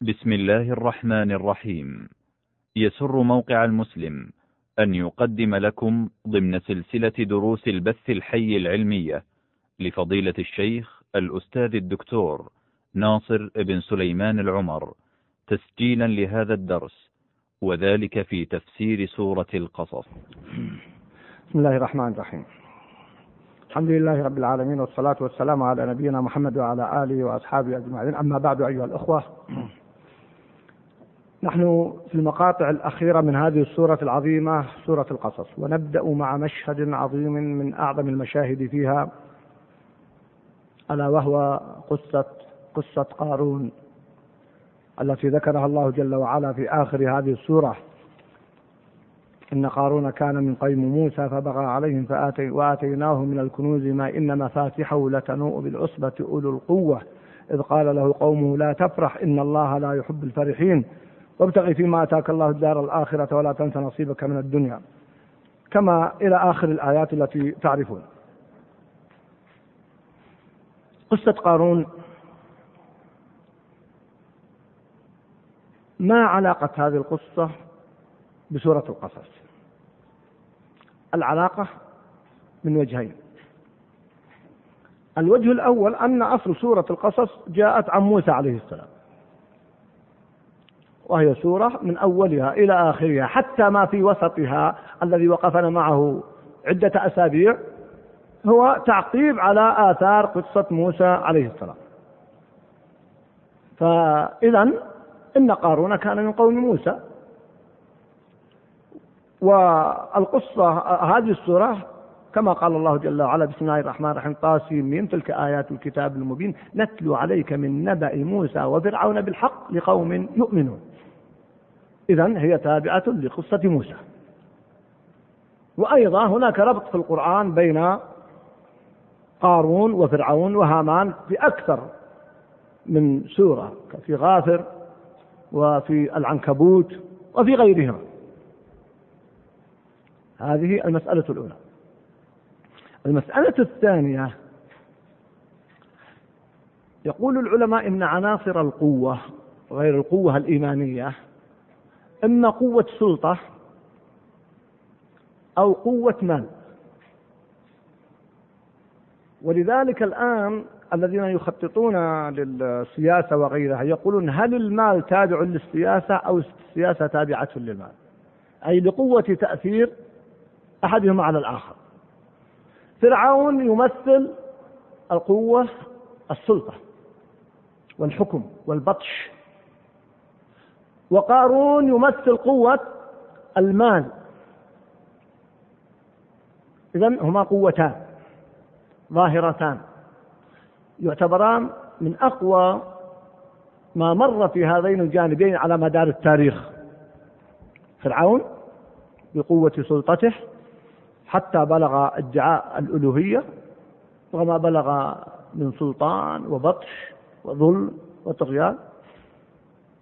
بسم الله الرحمن الرحيم. يسر موقع المسلم أن يقدم لكم ضمن سلسلة دروس البث الحي العلمية لفضيلة الشيخ الأستاذ الدكتور ناصر بن سليمان العمر تسجيلا لهذا الدرس وذلك في تفسير سورة القصص. بسم الله الرحمن الرحيم. الحمد لله رب العالمين والصلاة والسلام على نبينا محمد وعلى آله وأصحابه أجمعين. أما بعد أيها الأخوة نحن في المقاطع الأخيرة من هذه السورة العظيمة سورة القصص. ونبدأ مع مشهد عظيم من أعظم المشاهد فيها ألا وهو قصة قصة قارون التي ذكرها الله جل وعلا في آخر هذه السورة. إن قارون كان من قوم موسى فبغى عليهم فآتي وآتيناه من الكنوز ما إن مفاتحه لتنوء بالعصبة أولو القوة. إذ قال له قومه لا تفرح إن الله لا يحب الفرحين. وابتغ فيما آتاك الله الدار الآخرة ولا تنس نصيبك من الدنيا. كما إلى آخر الآيات التي تعرفون. قصة قارون ما علاقة هذه القصة بسورة القصص؟ العلاقة من وجهين. الوجه الأول أن أصل سورة القصص جاءت عن موسى عليه السلام. وهي سورة من أولها إلى آخرها حتى ما في وسطها الذي وقفنا معه عدة أسابيع هو تعقيب على آثار قصة موسى عليه السلام. فإذا إن قارون كان من قوم موسى. والقصة هذه السورة كما قال الله جل وعلا بسم الله الرحمن الرحيم طاسيم تلك آيات الكتاب المبين نتلو عليك من نبأ موسى وفرعون بالحق لقوم يؤمنون. إذا هي تابعة لقصة موسى. وأيضا هناك ربط في القرآن بين قارون وفرعون وهامان في أكثر من سورة في غافر وفي العنكبوت وفي غيرهما. هذه المسألة الأولى. المسألة الثانية يقول العلماء إن عناصر القوة غير القوة الإيمانية إما قوة سلطة أو قوة مال. ولذلك الآن الذين يخططون للسياسة وغيرها يقولون هل المال تابع للسياسة أو السياسة تابعة للمال؟ أي لقوة تأثير أحدهما على الآخر. فرعون يمثل القوة السلطة والحكم والبطش وقارون يمثل قوة المال إذا هما قوتان ظاهرتان. يعتبران من أقوى ما مر في هذين الجانبين على مدار التاريخ. فرعون بقوة سلطته حتى بلغ ادعاء الألوهية وما بلغ من سلطان وبطش وظلم وطغيان.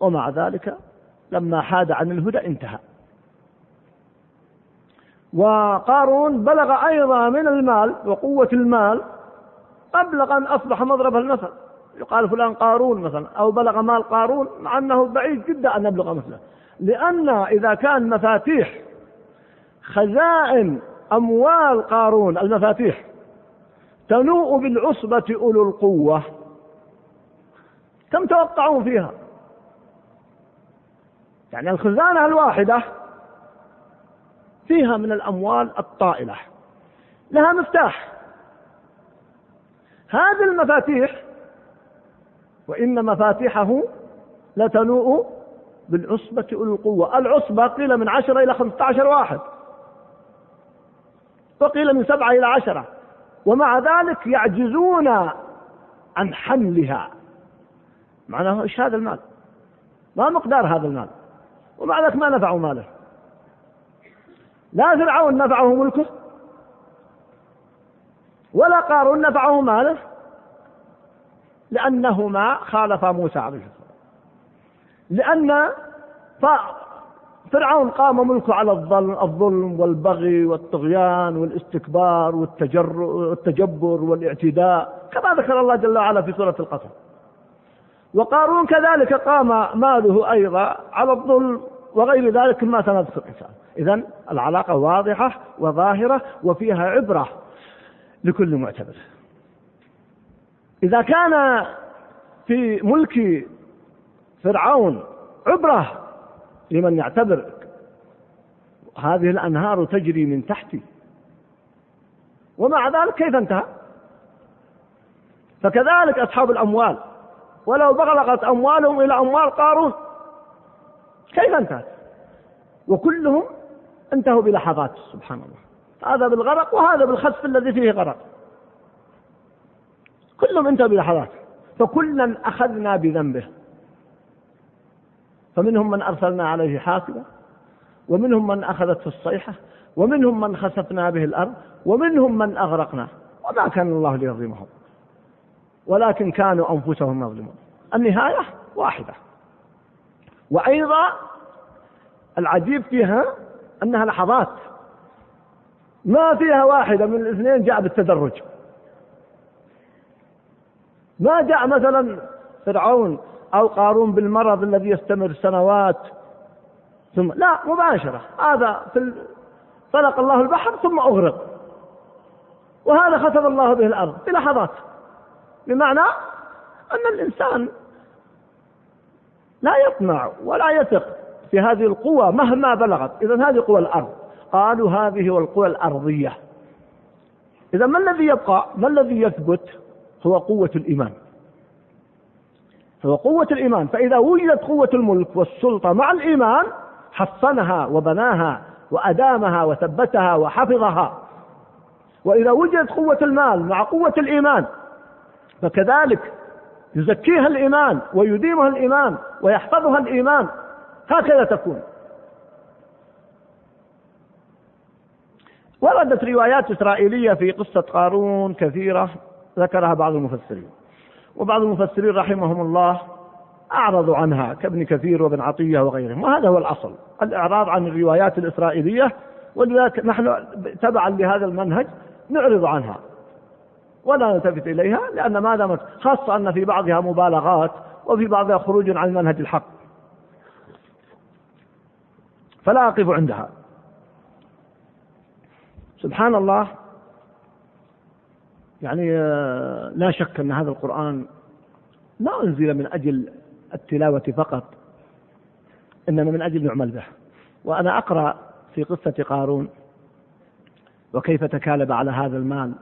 ومع ذلك لما حاد عن الهدى انتهى. وقارون بلغ أيضا من المال وقوة المال أبلغ أن أصبح مضرب المثل. يقال فلان قارون مثلا أو بلغ مال قارون مع أنه بعيد جدا أن يبلغ مثله. لأن إذا كان مفاتيح خزائن أموال قارون المفاتيح تنوء بالعصبة أولو القوة كم توقعون فيها؟ يعني الخزانة الواحدة فيها من الأموال الطائلة لها مفتاح. هذه المفاتيح وإن مفاتيحه لتنوء بالعصبة أولي القوة. العصبة قيل من عشرة إلى خمسة عشر واحد وقيل من سبعة إلى عشرة ومع ذلك يعجزون عن حملها. معناه إيش هذا المال؟ ما مقدار هذا المال. ومع ذلك ما نفعوا ماله. لا فرعون نفعه ملكه ولا قارون نفعه ماله لأنهما خالفا موسى عليه السلام لأن فرعون قام ملكه على الظلم والبغي والطغيان والاستكبار والتجبر والاعتداء كما ذكر الله جل وعلا في سورة القصص. وقارون كذلك قام ماله أيضا على الظلم وغير ذلك مما سنذكر إن شاء الله إذا العلاقة واضحة وظاهرة وفيها عبرة لكل معتبر. إذا كان في ملك فرعون عبرة لمن يعتبر هذه الأنهار تجري من تحتي ومع ذلك كيف انتهى؟ فكذلك أصحاب الأموال. ولو بلغت أموالهم إلى أموال قارون كيف انتهت؟ وكلهم انتهوا بلحظات سبحان الله. هذا بالغرق وهذا بالخسف الذي فيه غرق. كلهم انتهوا بلحظات. فكلا أخذنا بذنبه. فمنهم من أرسلنا عليه حاسبا ومنهم من أخذته الصيحة ومنهم من خسفنا به الأرض ومنهم من أغرقنا. وما كان الله ليظلمهم. ولكن كانوا أنفسهم يظلمون. النهاية واحدة. وأيضا العجيب فيها أنها لحظات ما فيها واحدة من الاثنين جاء بالتدرج. ما جاء مثلا فرعون أو قارون بالمرض الذي يستمر سنوات ثم لا مباشرة. هذا في طلق الله البحر ثم أغرق. وهذا ختم الله به الأرض في لحظات بمعنى أن الإنسان لا يطمع ولا يثق في هذه القوة مهما بلغت. إذا هذه قوى الأرض. قالوا هذه هو القوى الأرضية. إذا ما الذي يبقى؟ ما الذي يثبت؟ هو قوة الإيمان. هو قوة الإيمان. فإذا وجدت قوة الملك والسلطة مع الإيمان حصنها وبناها وأدامها وثبتها وحفظها. وإذا وجدت قوة المال مع قوة الإيمان فكذلك يزكيها الإيمان ويديمها الإيمان ويحفظها الإيمان. هكذا تكون. وردت روايات إسرائيلية في قصة قارون كثيرة ذكرها بعض المفسرين. وبعض المفسرين رحمهم الله أعرضوا عنها كابن كثير وابن عطية وغيرهم. وهذا هو الأصل. الإعراض عن الروايات الإسرائيلية ولذلك نحن تبعا لهذا المنهج نعرض عنها. ولا نلتفت إليها لأن ما دامت خاصة أن في بعضها مبالغات وفي بعضها خروج عن المنهج الحق. فلا أقف عندها. سبحان الله يعني آه، لا شك أن هذا القرآن ما أنزل من أجل التلاوة فقط إنما من أجل يعمل به. وأنا أقرأ في قصة قارون وكيف تكالب على هذا المال.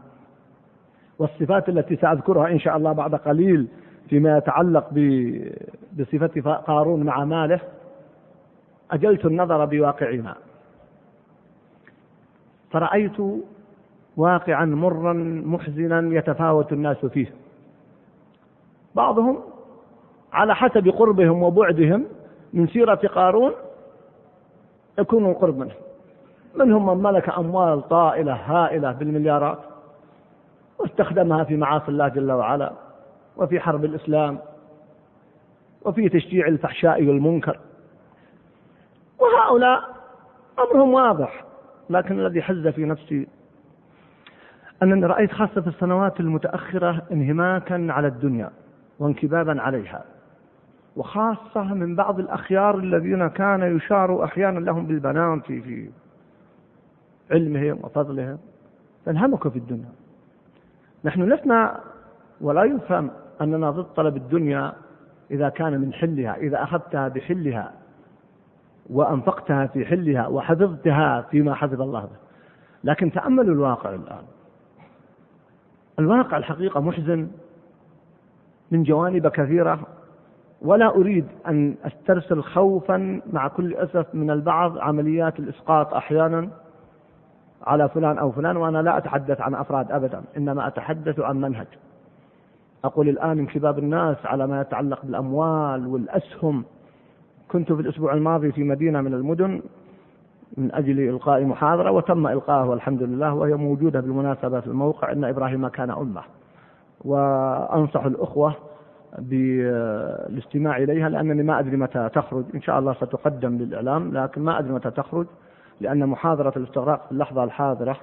والصفات التي سأذكرها إن شاء الله بعد قليل فيما يتعلق بصفة قارون مع ماله أجلت النظر بواقعنا فرأيت واقعا مرا محزنا يتفاوت الناس فيه. بعضهم على حسب قربهم وبعدهم من سيرة قارون يكون قرب منه. منهم من ملك أموال طائلة هائلة بالمليارات. واستخدمها في معاصي الله جل وعلا وفي حرب الإسلام وفي تشجيع الفحشاء والمنكر. وهؤلاء أمرهم واضح لكن الذي حز في نفسي أنني رأيت خاصة في السنوات المتأخرة انهماكا على الدنيا وانكبابا عليها وخاصة من بعض الأخيار الذين كان يشار أحيانا لهم بالبنان في في علمهم وفضلهم فانهمكوا في الدنيا. نحن لسنا ولا يفهم أننا ضد طلب الدنيا إذا كان من حلها إذا أخذتها بحلها وأنفقتها في حلها وحفظتها فيما حفظ الله به. لكن تأملوا الواقع الآن. الواقع الحقيقة محزن من جوانب كثيرة ولا أريد أن أسترسل خوفا مع كل أسف من البعض عمليات الإسقاط أحيانا. على فلان أو فلان وأنا لا أتحدث عن أفراد أبدا إنما أتحدث عن منهج. أقول الآن انكباب الناس على ما يتعلق بالأموال والأسهم. كنت في الأسبوع الماضي في مدينة من المدن من أجل إلقاء محاضرة وتم إلقاها والحمد لله وهي موجودة بالمناسبة في الموقع أن إبراهيم كان أمة. وأنصح الأخوة بالاستماع إليها لأنني ما أدري متى تخرج. إن شاء الله ستقدم للإعلام لكن ما أدري متى تخرج. لأن محاضرة الاستغراق في اللحظة الحاضرة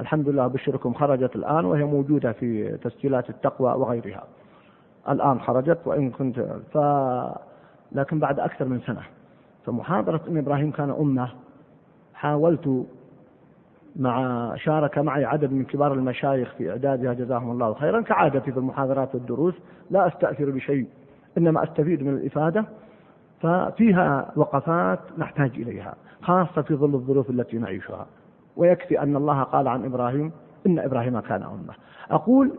الحمد لله بشركم خرجت الآن وهي موجودة في تسجيلات التقوى وغيرها. الآن خرجت وإن كنت ف لكن بعد أكثر من سنة. فمحاضرة أم إبراهيم كان أمة. حاولت مع شارك معي عدد من كبار المشايخ في إعدادها جزاهم الله خيرا. كعادتي في المحاضرات والدروس لا أستأثر بشيء إنما أستفيد من الإفادة. ففيها وقفات نحتاج إليها خاصة في ظل الظروف التي نعيشها. ويكفي أن الله قال عن إبراهيم إن إبراهيم كان أمة. أقول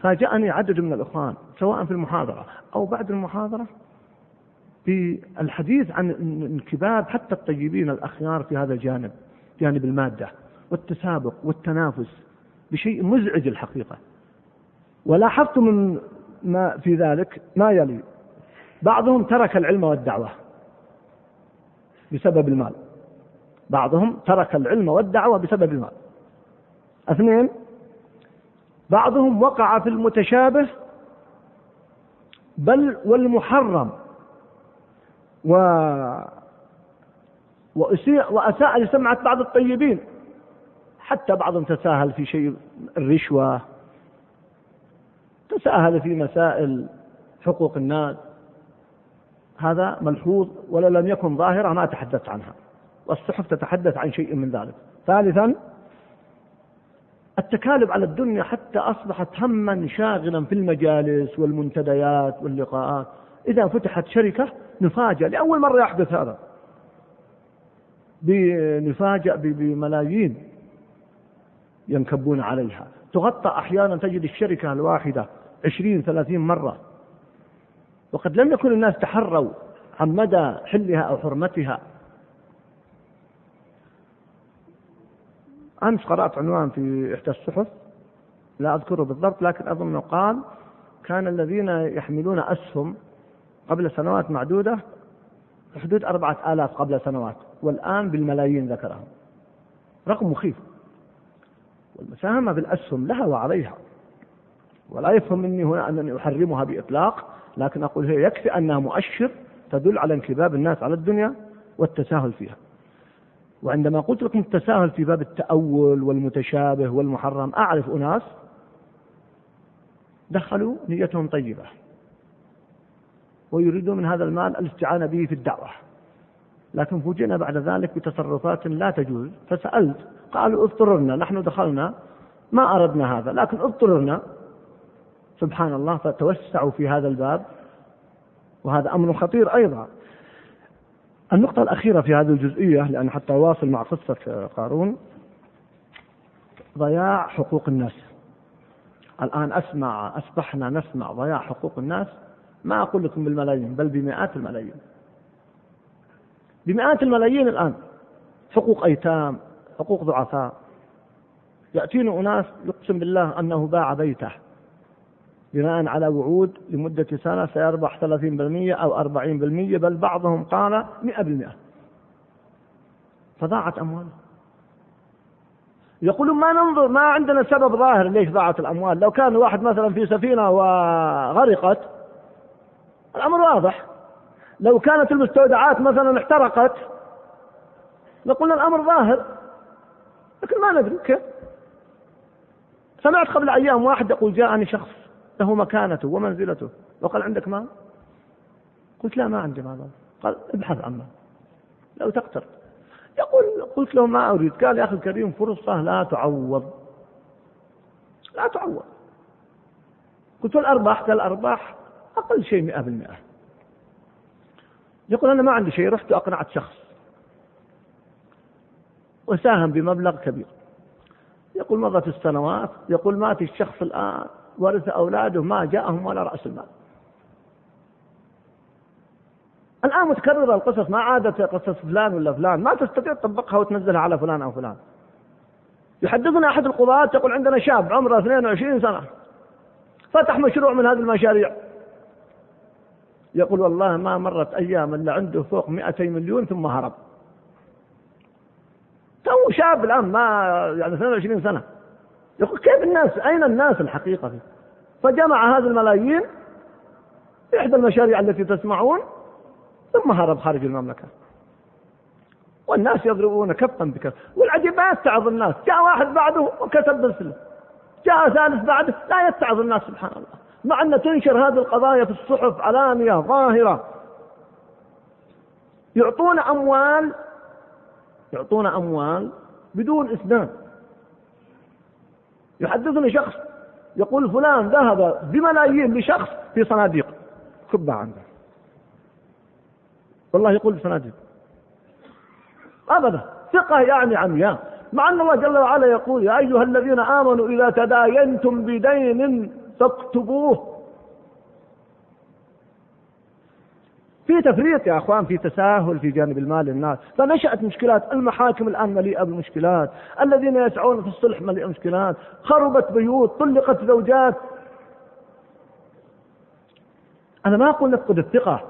فاجأني عدد من الإخوان سواء في المحاضرة أو بعد المحاضرة بالحديث عن انكباب حتى الطيبين الأخيار في هذا الجانب جانب المادة والتسابق والتنافس بشيء مزعج الحقيقة. ولاحظت من ما في ذلك ما يلي بعضهم ترك العلم والدعوة بسبب المال. بعضهم ترك العلم والدعوة بسبب المال. اثنين بعضهم وقع في المتشابه بل والمحرم و وأسيء وأساء لسمعة بعض الطيبين. حتى بعضهم تساهل في شيء الرشوة تساهل في مسائل حقوق الناس. هذا ملحوظ ولو لم يكن ظاهرة ما تحدثت عنها. والصحف تتحدث عن شيء من ذلك. ثالثا التكالب على الدنيا حتى أصبحت هما شاغلا في المجالس والمنتديات واللقاءات. إذا فتحت شركة نفاجأ لأول مرة يحدث هذا. نفاجأ بملايين ينكبون عليها. تغطى أحيانا تجد الشركة الواحدة عشرين ثلاثين مرة. وقد لم يكن الناس تحروا عن مدى حلها أو حرمتها. أمس قرأت عنوان في إحدى الصحف لا أذكره بالضبط لكن أظن قال كان الذين يحملون أسهم قبل سنوات معدودة حدود أربعة آلاف قبل سنوات والآن بالملايين ذكرهم. رقم مخيف. والمساهمة بالأسهم لها وعليها ولا يفهم مني هنا أنني أحرمها بإطلاق. لكن أقول هي يكفي أنها مؤشر تدل على انكباب الناس على الدنيا والتساهل فيها. وعندما قلت لكم التساهل في باب التأول والمتشابه والمحرم أعرف أناس دخلوا نيتهم طيبة ويريدون من هذا المال الاستعانة به في الدعوة. لكن فوجئنا بعد ذلك بتصرفات لا تجوز. فسألت قالوا اضطررنا نحن دخلنا ما أردنا هذا لكن اضطررنا سبحان الله فتوسعوا في هذا الباب وهذا أمر خطير أيضا. النقطة الأخيرة في هذه الجزئية لأن حتى أواصل مع قصة قارون ضياع حقوق الناس. الآن أسمع أصبحنا نسمع ضياع حقوق الناس. ما أقول لكم بالملايين بل بمئات الملايين. بمئات الملايين الآن. حقوق أيتام حقوق ضعفاء. يأتينا أناس يقسم بالله أنه باع بيته. بناء على وعود لمدة سنة سيربح 30% أو 40% بل بعضهم قال 100% فضاعت أمواله. يقولون ما ننظر ما عندنا سبب ظاهر ليش ضاعت الأموال. لو كان واحد مثلا في سفينة وغرقت الأمر واضح. لو كانت المستودعات مثلا احترقت لقلنا الأمر ظاهر. لكن ما ندري كيف؟ سمعت قبل أيام واحد يقول جاءني شخص له مكانته ومنزلته. وقال عندك مال؟ قلت لا ما عندي مال. قال ابحث عن مال لو تقتر يقول قلت له ما أريد. قال يا أخي الكريم فرصة لا تعوض. لا تعوض. قلت الأرباح قال الأرباح أقل شيء مئة بالمئة. يقول أنا ما عندي شيء رحت أقنعت شخص. وساهم بمبلغ كبير. يقول مضت السنوات. يقول مات الشخص الآن. ورث أولاده ما جاءهم ولا رأس المال. الآن متكررة القصص ما عادت قصص فلان ولا فلان. ما تستطيع تطبقها وتنزلها على فلان أو فلان. يحدثنا أحد القضاة يقول عندنا شاب عمره 22 سنة فتح مشروع من هذه المشاريع. يقول والله ما مرت أيام إلا عنده فوق 200 مليون ثم هرب. تو شاب الآن ما يعني 22 سنة. يقول كيف الناس أين الناس الحقيقة فجمع هذه الملايين في إحدى المشاريع التي تسمعون ثم هرب خارج المملكة. والناس يضربون كفا بكف والعجيب ما يتعظ الناس. جاء واحد بعده وكتب بالسلم جاء ثالث بعده. لا يتعظ الناس سبحان الله. مع أن تنشر هذه القضايا في الصحف علانية ظاهرة. يعطون أموال يعطون أموال بدون إسناد. يحدثني شخص يقول فلان ذهب بملايين لشخص في صناديق. كبها عنده والله يقول بصناديق أبدا. ثقة يعني عمياء. مع أن الله جل وعلا يقول يا أيها الذين آمنوا إذا تداينتم بدين فاكتبوه. في تفريط يا أخوان في تساهل في جانب المال الناس فنشأت مشكلات المحاكم الآن مليئة بالمشكلات الذين يسعون في الصلح مليئة مشكلات خربت بيوت طلقت زوجات. أنا ما أقول نفقد الثقة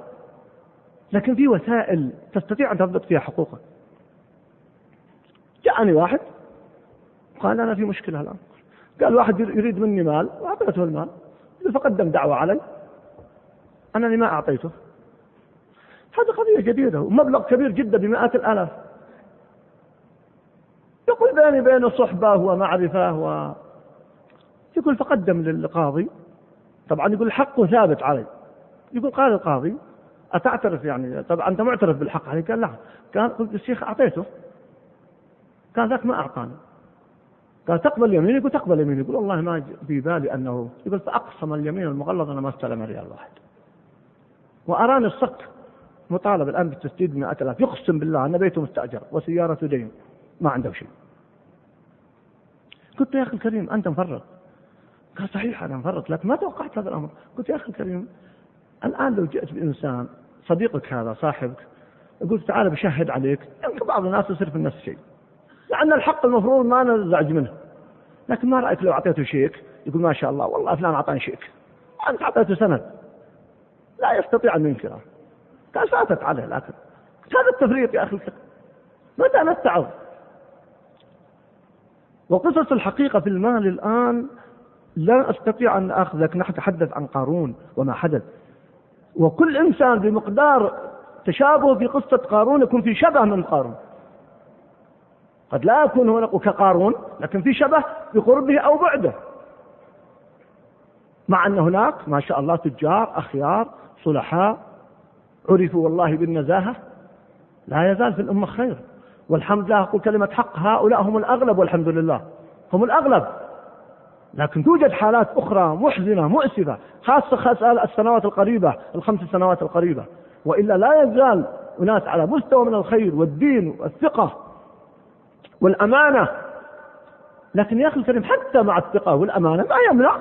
لكن في وسائل تستطيع أن تضبط فيها حقوقك. جاءني واحد قال أنا في مشكلة الآن. قال واحد يريد مني مال وأعطيته المال. فقدم دعوة علي. أنا لما أعطيته؟ هذه قضية جديدة ومبلغ كبير جدا بمئات الآلاف. يقول بيني بينه صحبة ومعرفة و يقول فقدم للقاضي. طبعا يقول حقه ثابت علي. يقول قال القاضي أتعترف يعني؟ طبعا أنت معترف بالحق؟ علي قال لا. قال قلت الشيخ أعطيته. قال ذاك ما أعطاني. قال تقبل يمين يقول تقبل يمين يقول والله ما في بالي أنه يقول فأقسم اليمين المغلظ أنا ما استلم ريال واحد. وأراني الصك. مطالب الآن بالتسديد 100000 يقسم بالله أن بيته مستأجر وسيارته دين ما عنده شيء. قلت يا أخي الكريم أنت مفرط. قال صحيح أنا مفرط لكن ما توقعت هذا الأمر. قلت يا أخي الكريم الآن لو جئت بإنسان صديقك هذا صاحبك قلت تعال بشهد عليك يمكن بعض الناس يصير في نفس الشيء. لأن الحق المفروض ما نزعج منه. لكن ما رأيك لو أعطيته شيك؟ يقول ما شاء الله والله فلان أعطاني شيك. أنت أعطيته سند. لا يستطيع أن ينكره فاتت عليه لكن هذا التفريط يا أخي. متى نتعظ وقصص الحقيقة في المال الآن لا أستطيع أن أخذ لك نتحدث عن قارون وما حدث. وكل إنسان بمقدار تشابه في قصة قارون يكون في شبه من قارون. قد لا يكون هناك كقارون لكن في شبه بقربه أو بعده. مع أن هناك ما شاء الله تجار أخيار صلحاء عرفوا والله بالنزاهة؟ لا يزال في الأمة خير. والحمد لله أقول كلمة حق هؤلاء هم الأغلب والحمد لله. هم الأغلب. لكن توجد حالات أخرى محزنة مؤسفة خاصة السنوات القريبة الخمس سنوات القريبة. وإلا لا يزال أناس على مستوى من الخير والدين والثقة والأمانة. لكن يا أخي الكريم حتى مع الثقة والأمانة ما يمنع.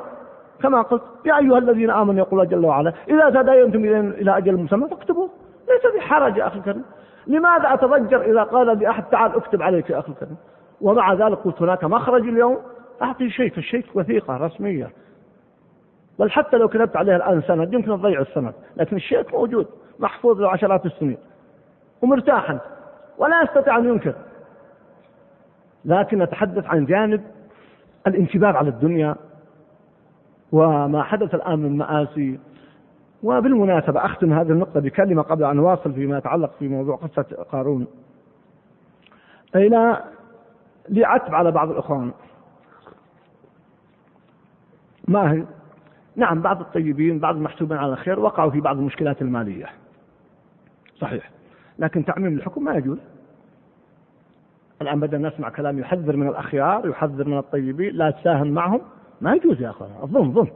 كما قلت يا أيها الذين آمنوا يقول الله جل وعلا إذا تداينتم إلى أجل مسمى فاكتبوا ليس في حرج يا أخي الكريم. لماذا أتضجر إذا قال لأحد تعال اكتب عليك يا أخي الكريم. ومع ذلك قلت هناك مخرج اليوم أعطي شيك الشيك وثيقة رسمية. بل حتى لو كتبت عليها الآن سند يمكن تضيع السند لكن الشيك موجود محفوظ له عشرات السنين ومرتاحا ولا يستطيع أن ينكر. لكن نتحدث عن جانب الانتباه على الدنيا وما حدث الآن من مآسي. وبالمناسبة أختم هذه النقطة بكلمة قبل أن أواصل فيما يتعلق في موضوع قصة قارون. إلى لعتب على بعض الإخوان. ما هي؟ نعم بعض الطيبين بعض المحسوبين على الخير وقعوا في بعض المشكلات المالية. صحيح. لكن تعميم الحكم ما يجوز. الآن بدأنا نسمع كلام يحذر من الأخيار يحذر من الطيبين لا تساهم معهم. ما يجوز يا أخوان الظلم ظلم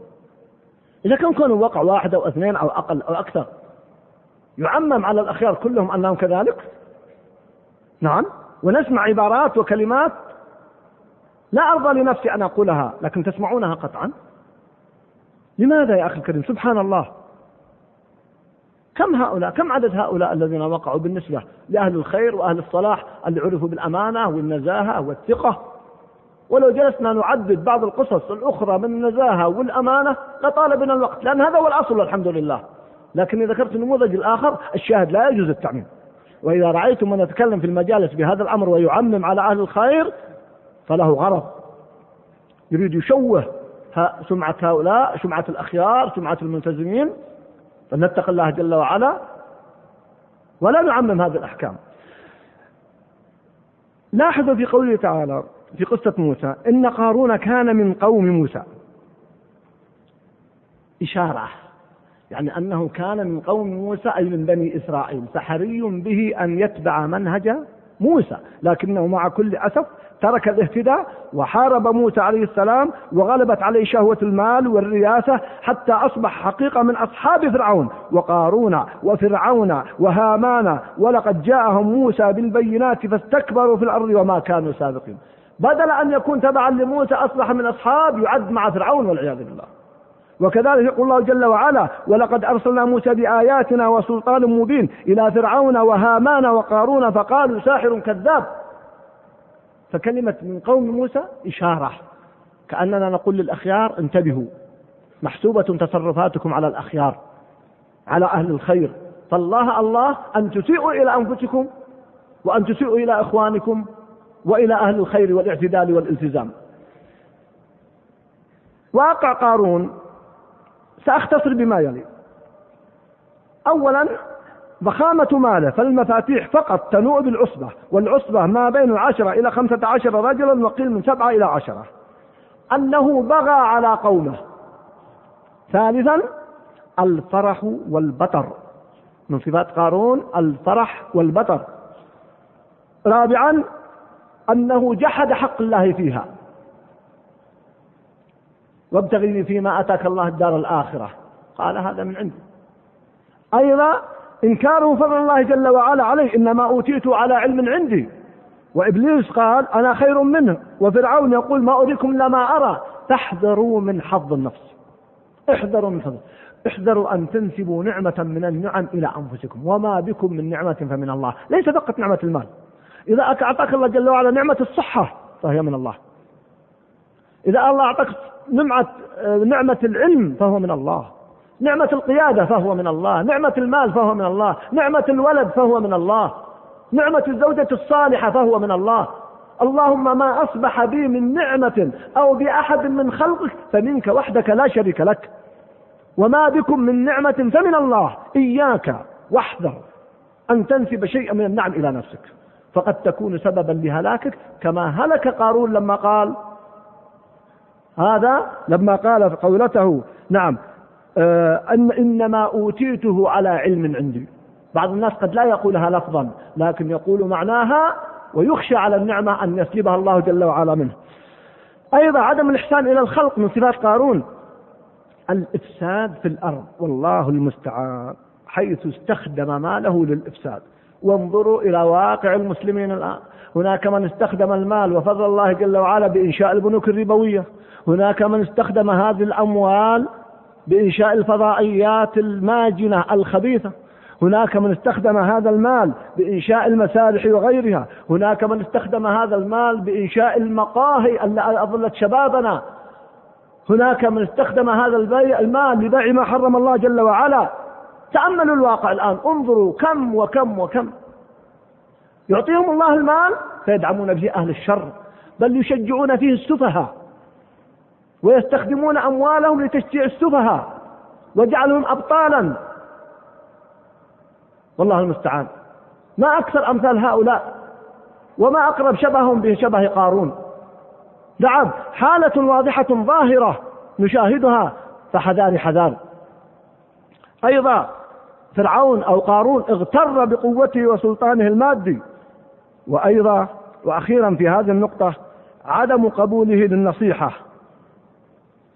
إذا كان كانوا وقع واحد أو اثنين أو أقل أو أكثر يعمم على الأخيار كلهم أنهم كذلك؟ نعم. ونسمع عبارات وكلمات لا أرضى لنفسي أن أقولها لكن تسمعونها قطعا. لماذا يا أخي الكريم؟ سبحان الله. كم هؤلاء كم عدد هؤلاء الذين وقعوا بالنسبة لأهل الخير وأهل الصلاح اللي عرفوا بالأمانة والنزاهة والثقة؟ ولو جلسنا نعدد بعض القصص الأخرى من النزاهة والأمانة لطال بنا الوقت. لأن هذا هو الأصل الحمد لله. لكن إذا ذكرت النموذج الآخر الشاهد لا يجوز التعميم. وإذا رأيتم من يتكلم في المجالس بهذا الأمر ويعمم على أهل الخير فله غرض. يريد يشوه سمعة هؤلاء سمعة الأخيار سمعة الملتزمين. فلنتق الله جل وعلا. ولا نعمم هذه الأحكام. لاحظوا في قوله تعالى في قصة موسى. إن قارون كان من قوم موسى. إشارة. يعني أنه كان من قوم موسى أي من بني إسرائيل. فحري به أن يتبع منهج موسى لكنه مع كل أسف ترك الاهتداء وحارب موسى عليه السلام وغلبت عليه شهوة المال والرياسة حتى أصبح حقيقة من أصحاب فرعون. وقارون وفرعون وهامان ولقد جاءهم موسى بالبينات فاستكبروا في الأرض وما كانوا سابقين. بدل أن يكون تبعا لموسى أصبح من أصحاب يعد مع فرعون والعياذ بالله. وكذلك يقول الله جل وعلا ولقد أرسلنا موسى بآياتنا وسلطان مبين إلى فرعون وهامان وقارون فقالوا ساحر كذاب. فكلمة من قوم موسى إشارة كأننا نقول للأخيار انتبهوا محسوبة تصرفاتكم على الأخيار على أهل الخير. فالله الله أن تسيئوا إلى أنفسكم وأن تسيئوا إلى إخوانكم وإلى أهل الخير والاعتدال والالتزام. واقع قارون سأختصر بما يلي. أولا ضخامة ماله فالمفاتيح فقط تنوء بالعصبة والعصبة ما بين العشرة إلى خمسة عشر رجلا وقيل من سبعة إلى عشرة. أنه بغى على قومه. ثالثا الفرح والبطر. من صفات قارون الفرح والبطر. رابعا أنه جحد حق الله فيها. وابتغي فيما أتاك الله الدار الآخرة. قال هذا من عندي. أيضا إنكاره فضل الله جل وعلا عليه إنما أوتيته على علم عندي. وإبليس قال أنا خير منه. وفرعون يقول ما أريكم إلا ما أرى. فاحذروا من حظ النفس. احذروا من حظ. احذروا أن تنسبوا نعمة من النعم إلى أنفسكم. وما بكم من نعمة فمن الله. ليس فقط نعمة المال. إذا أعطاك الله جل وعلا نعمة الصحة فهي من الله. إذا الله أعطاك نعمة نعمة العلم فهو من الله. نعمة القيادة فهو من الله. نعمة المال فهو من الله. نعمة الولد فهو من الله. نعمة الزوجة الصالحة فهو من الله. اللهم ما أصبح بي من نعمة أو بأحد من خلقك فمنك وحدك لا شريك لك. وما بكم من نعمة فمن الله. إياك واحذر أن تنسب شيئا من النعم إلى نفسك. فقد تكون سببا لهلاكك كما هلك قارون لما قال هذا لما قال قولته. نعم. آه، أن إنما أوتيته على علم عندي. بعض الناس قد لا يقولها لفظا لكن يقول معناها ويخشى على النعمة أن يسلبها الله جل وعلا منه. أيضا عدم الإحسان إلى الخلق من صفات قارون. الإفساد في الأرض والله المستعان حيث استخدم ماله للإفساد. وانظروا إلى واقع المسلمين الآن. هناك من استخدم المال وفضل الله جل وعلا بإنشاء البنوك الربوية. هناك من استخدم هذه الأموال بإنشاء الفضائيات الماجنة الخبيثة. هناك من استخدم هذا المال بإنشاء المسارح وغيرها. هناك من استخدم هذا المال بإنشاء المقاهي التي أضلت شبابنا. هناك من استخدم هذا المال لبيع ما حرم الله جل وعلا. تأملوا الواقع الآن. انظروا كم وكم وكم. يعطيهم الله المال فيدعمون به أهل الشر بل يشجعون فيه السفهاء ويستخدمون أموالهم لتشجيع السفهاء وجعلهم أبطالا. والله المستعان. ما أكثر أمثال هؤلاء وما أقرب شبههم بشبه قارون. نعم حالة واضحة ظاهرة نشاهدها فحذار حذار. أيضا فرعون أو قارون اغتر بقوته وسلطانه المادي. وأيضا وأخيرا في هذه النقطة عدم قبوله للنصيحة.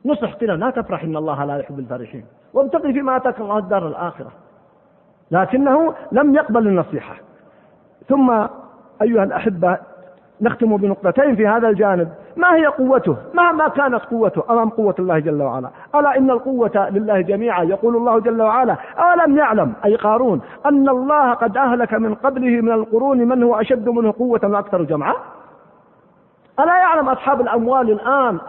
نصح قيل لا تفرح إن الله لا يحب الفرحين. وابتغي فيما آتاك الله الدار الآخرة. لكنه لم يقبل النصيحة. ثم أيها الأحبة نختم بنقطتين في هذا الجانب. ما هي قوته؟ مهما كانت قوته؟ أمام قوة الله جل وعلا؟ ألا إن القوة لله جميعا؟ يقول الله جل وعلا. ألم يعلم؟ أي قارون. أن الله قد أهلك من قبله من القرون من هو أشد منه قوة وأكثر جمعا؟ ألا يعلم أصحاب الأموال الآن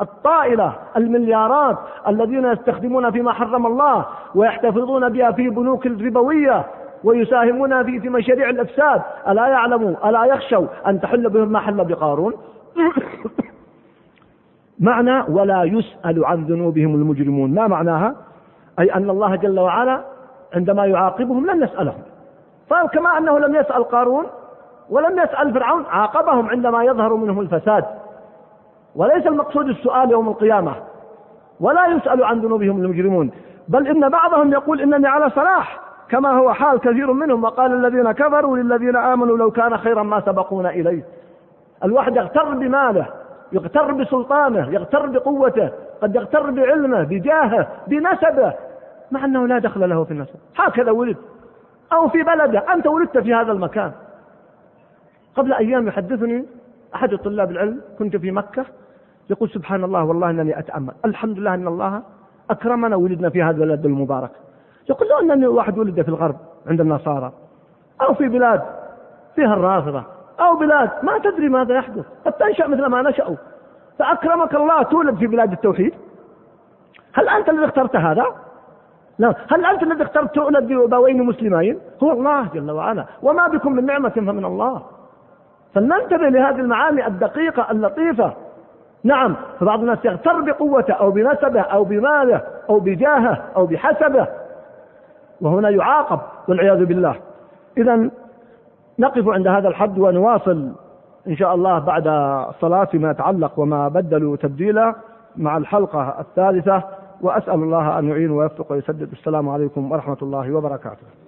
الطائلة المليارات الذين يستخدمون فيما حرم الله ويحتفظون بها في بنوك الربوية ويساهمون في في مشاريع الأفساد. ألا يعلموا ألا يخشوا أن تحل بهم ما حل بقارون؟ معنى ولا يسأل عن ذنوبهم المجرمون. ما معناها؟ أي أن الله جل وعلا عندما يعاقبهم لن يسألهم. فكما أنه لم يسأل قارون ولم يسأل فرعون عاقبهم عندما يظهر منهم الفساد. وليس المقصود السؤال يوم القيامة. ولا يسأل عن ذنوبهم المجرمون. بل إن بعضهم يقول إنني على صلاح. كما هو حال كثير منهم وقال الذين كفروا للذين آمنوا لو كان خيرا ما سبقونا إليه. الواحد يغتر بماله يغتر بسلطانه يغتر بقوته قد يغتر بعلمه بجاهه بنسبه مع أنه لا دخل له في النسب. هكذا ولد أو في بلده. أنت ولدت في هذا المكان. قبل أيام يحدثني أحد طلاب العلم كنت في مكة يقول سبحان الله والله أنني أتأمل. الحمد لله أن الله أكرمنا ولدنا في هذا البلد المبارك. يقول لو أن واحد ولد في الغرب عند النصارى. أو في بلاد فيها الرافضة. أو بلاد ما تدري ماذا يحدث. قد تنشأ مثل ما نشأوا. فأكرمك الله تولد في بلاد التوحيد. هل أنت الذي اخترت هذا؟ لا. هل أنت الذي اخترت تولد بأبوين مسلمين؟ هو الله جل وعلا. وما بكم من نعمة فمن الله. فلننتبه لهذه المعاني الدقيقة اللطيفة. نعم فبعض الناس يغتر بقوته أو بنسبه أو بماله أو بجاهه أو بحسبه. وهنا يعاقب والعياذ بالله. إذا نقف عند هذا الحد ونواصل إن شاء الله بعد الصلاة فيما يتعلق وما بدلوا تبديلا مع الحلقة الثالثة. وأسأل الله أن يعين ويوفق ويسدد. السلام عليكم ورحمة الله وبركاته.